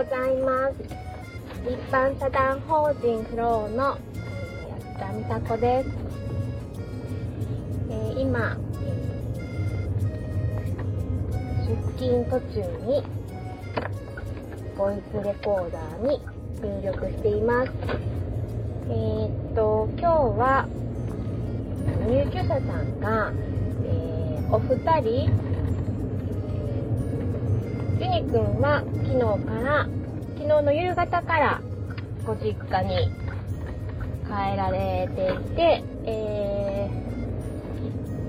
ございます。一般社団法人フローの安田美佐子です。えー、今、出勤途中にボイスレコーダーに入力しています。えー、っと、今日は入居者さんが、えー、お二人、ジュニ君は昨日から、昨日の夕方からご実家に帰られていて、え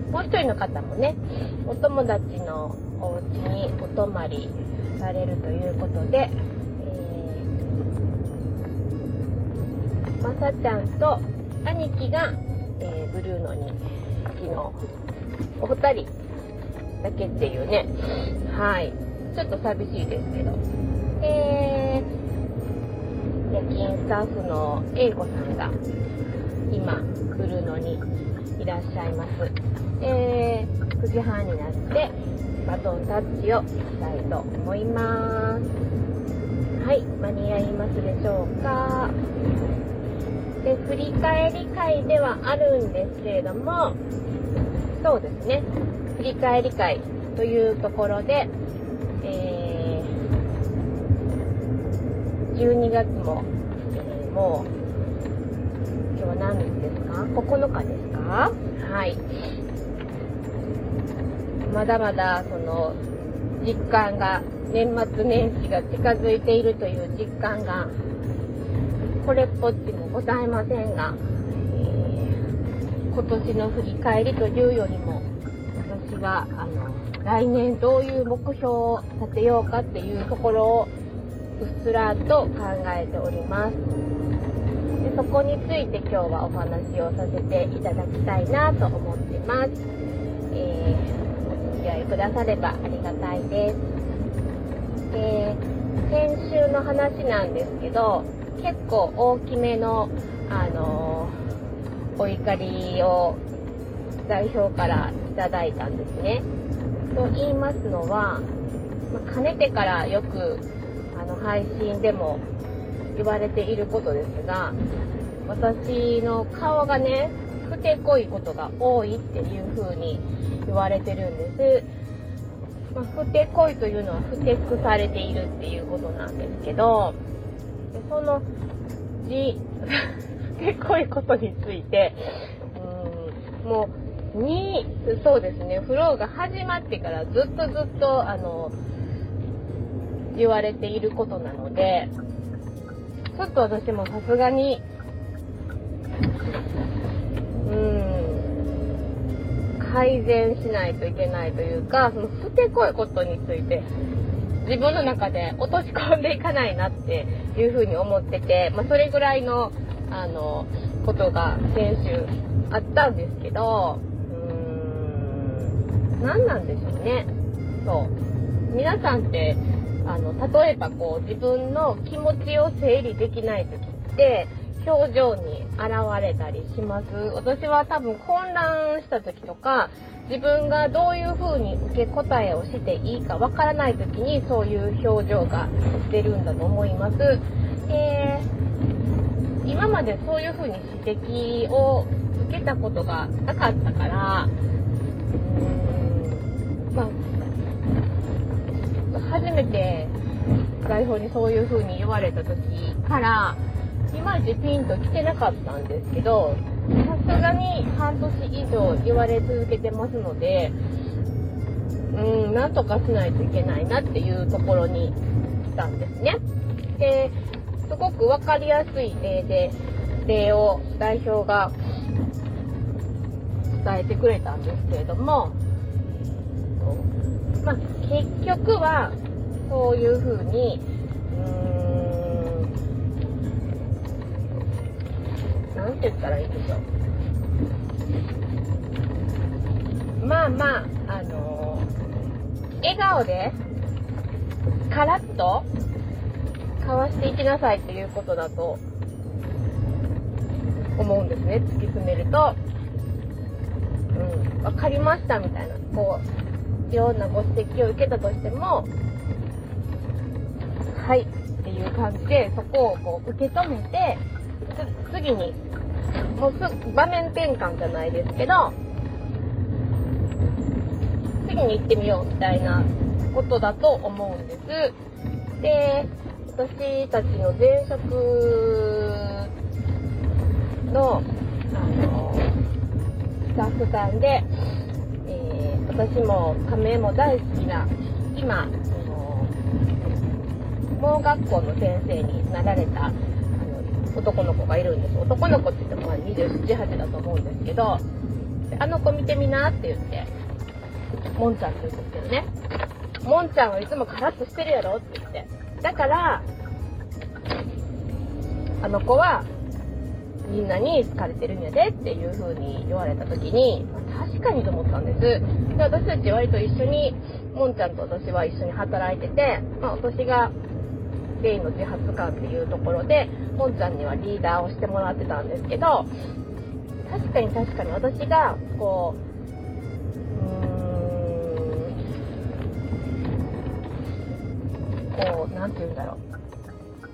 ー、もう一人の方もね、お友達のお家にお泊まりされるということで、えー、まさちゃんと兄貴が、えー、ブルーノに昨日お二人だけっていうね、はい、ちょっと寂しいですけど、えー、夜勤スタッフの A 子さんが今ブルーノにいらっしゃいます。えー、9時半になってバトンタッチをしたいと思います。はい、間に合いますでしょうか。で、振り返り会ではあるんですけれども、そうですね、振り返り会というところで、えー、12月も、えー、もう、今日は何日ですか ?9 日ですか？はい。まだまだその実感が年末年始が近づいているという実感がこれっぽっちもございませんが、えー、今年の振り返りというよりも私はあの来年どういう目標を立てようかっていうところをうっすらと考えておりますでそこについて今日はお話をさせていただきたいなと思ってます、えー付き合いくださればありがたいです。で、先週の話なんですけど、結構大きめの、あのお怒りを代表からいただいたんですね。と言いますのは、まかねてからよくあの配信でも言われていることですが、私の顔がね、ふてこいことが多いっていう風に言われてるんです。まあ、ふてこいというのはふてくされているっていうことなんですけど、そのじ、ふてこいことについて、うーん、もう、に、そうですね、フローが始まってからずっとずっと、あの、言われていることなので、ちょっと私もさすがに、うん、改善しないといけないというか、そのふてこいことについて、自分の中で落とし込んでいかないなっていうふうに思ってて、まあ、それぐらいの、あの、ことが先週あったんですけど、何なんでしょうね。そう。皆さんって、あの、例えばこう、自分の気持ちを整理できない時って、表情に現れたりします？私は多分混乱した時とか自分がどういう風に受け答えをしていいかわからない時にそういう表情が出るんだと思います。えー、今までそういう風に指摘を受けたことがなかったから、うん、まあ、初めて代表にそういう風に言われた時から、いまいちピンと来てなかったんですけど、さすがに半年以上言われ続けてますので、うん、なんとかしないといけないなっていうところに来たんですね。で、すごく分かりやすい例で、例を代表が伝えてくれたんですけれども、まあ、結局は、そういうふうに、なん何て言ったらいいでしょう。まあまあ、あのー、笑顔で、カラッと、かわしていきなさいっていうことだと、思うんですね。突き詰めると、うん、わかりましたみたいな、こう、いろんなご指摘を受けたとしても、はいっていう感じで、そこをこう受け止めて、次に、もうす場面転換じゃないですけど、次に行ってみようみたいなことだと思うんです。で、私たちの前職の、あの、スタッフさんで、私も仮面も大好きな、今、盲学校の先生になられたあの男の子がいるんです。男の子って言ってもまあ27、8だと思うんですけどあの子見てみなって言ってもんちゃんって言うんですけどね。もんちゃんはいつもカラッとしてるやろって言って。だからあの子はみんなに好かれてるんやでっていう風に言われた時に、まあ、確かにと思ったんですで私たち割と一緒にもんちゃんと私は一緒に働いてて、まあ、私がゲイの自発館っていうところで、もんちゃんにはリーダーをしてもらってたんですけど、確かに確かに私が、こう、うん、こう、なて言うんだろう。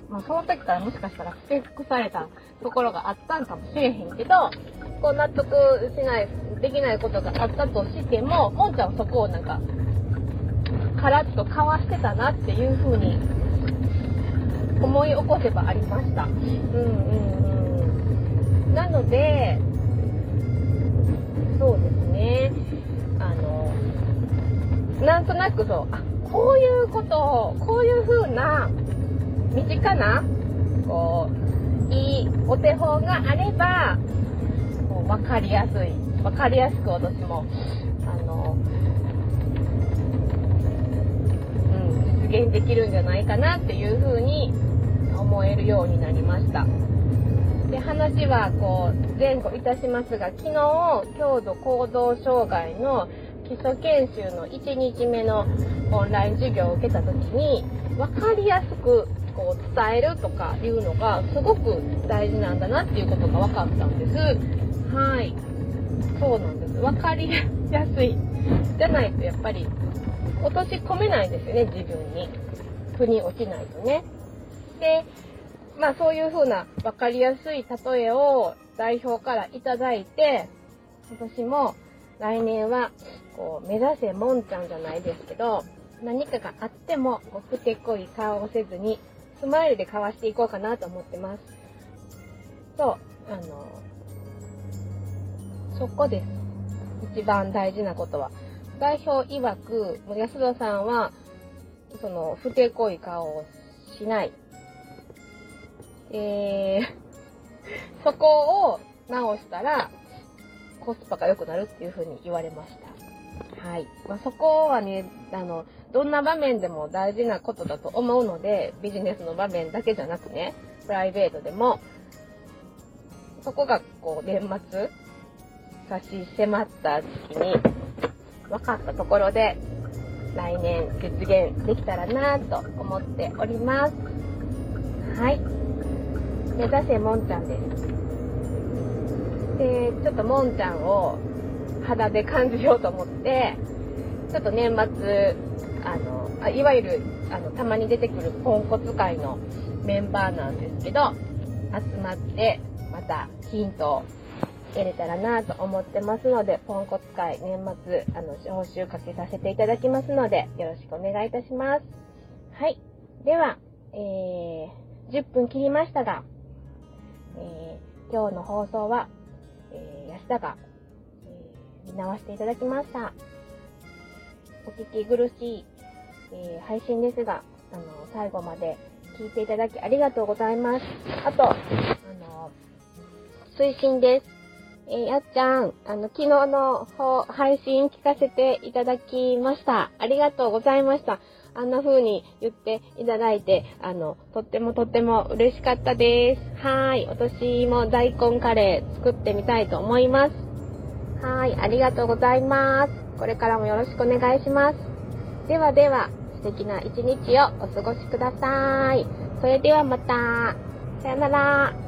まあ、その時からもしかしたら不服されたところがあったんかもしれへんけど、こう納得しない、できないことがあったとしても、もんちゃんはそこをなんか、カラッとかわしてたなっていう風に思い起こせばありました。うんうんうん。なので、そうですね。あの、なんとなくそう、あ、こういうことを、こういう風な、身近な、こう、いいお手本があれば、こう分かりやすい。分かりやすく私も、あの、うん、実現できるんじゃないかなっていう風に思えるようになりました。で、話はこう、前後いたしますが、昨日、強度行動障害の基礎研修の1日目のオンライン授業を受けた時に、分かりやすくこう伝えるとかいうのがすごく大事なんだなっていうことが分かったんです。はい。そうなんです。分かりやすい。じゃないとやっぱり落とし込めないですよね、自分に。腑に落ちないとね。で、まあそういう風な分かりやすい例えを代表からいただいて、私も来年はこう目指せもんちゃんじゃないですけど、何かがあってもこうふてこい顔をせずにスマイルでかわしていこうかなと思ってます。そう、あの、そこです。一番大事なことは。代表曰く、安田さんは、その、ふてこい顔をしない。えー、そこを直したら、コスパが良くなるっていう風に言われました。はい。まあ、そこはね、あの、どんな場面でも大事なことだと思うので、ビジネスの場面だけじゃなくね、プライベートでも、そこがこう、年末、差し迫った時期に、分かったところで、来年実現できたらなぁと思っております。はい。目指せもんちゃんです。で、ちょっともんちゃんを肌で感じようと思って、ちょっと年末、あの、あいわゆる、あの、たまに出てくるポンコツ会のメンバーなんですけど、集まって、またヒントを得れたらなと思ってますので、ポンコツ会年末、あの、報酬かけさせていただきますので、よろしくお願いいたします。はい。では、えー、10分切りましたが、えー、今日の放送は、えー、安田が、えー、見直していただきました。お聞き苦しい、え配信ですが、あの、最後まで聞いていただきありがとうございます。あと、あの、推進です。えやっちゃん、あの、昨日の配信聞かせていただきました。ありがとうございました。あんな風に言っていただいて、あの、とってもとっても嬉しかったです。はい。私も大根カレー作ってみたいと思います。はい。ありがとうございます。これからもよろしくお願いします。ではでは、素敵な一日をお過ごしください。それではまた。さよなら。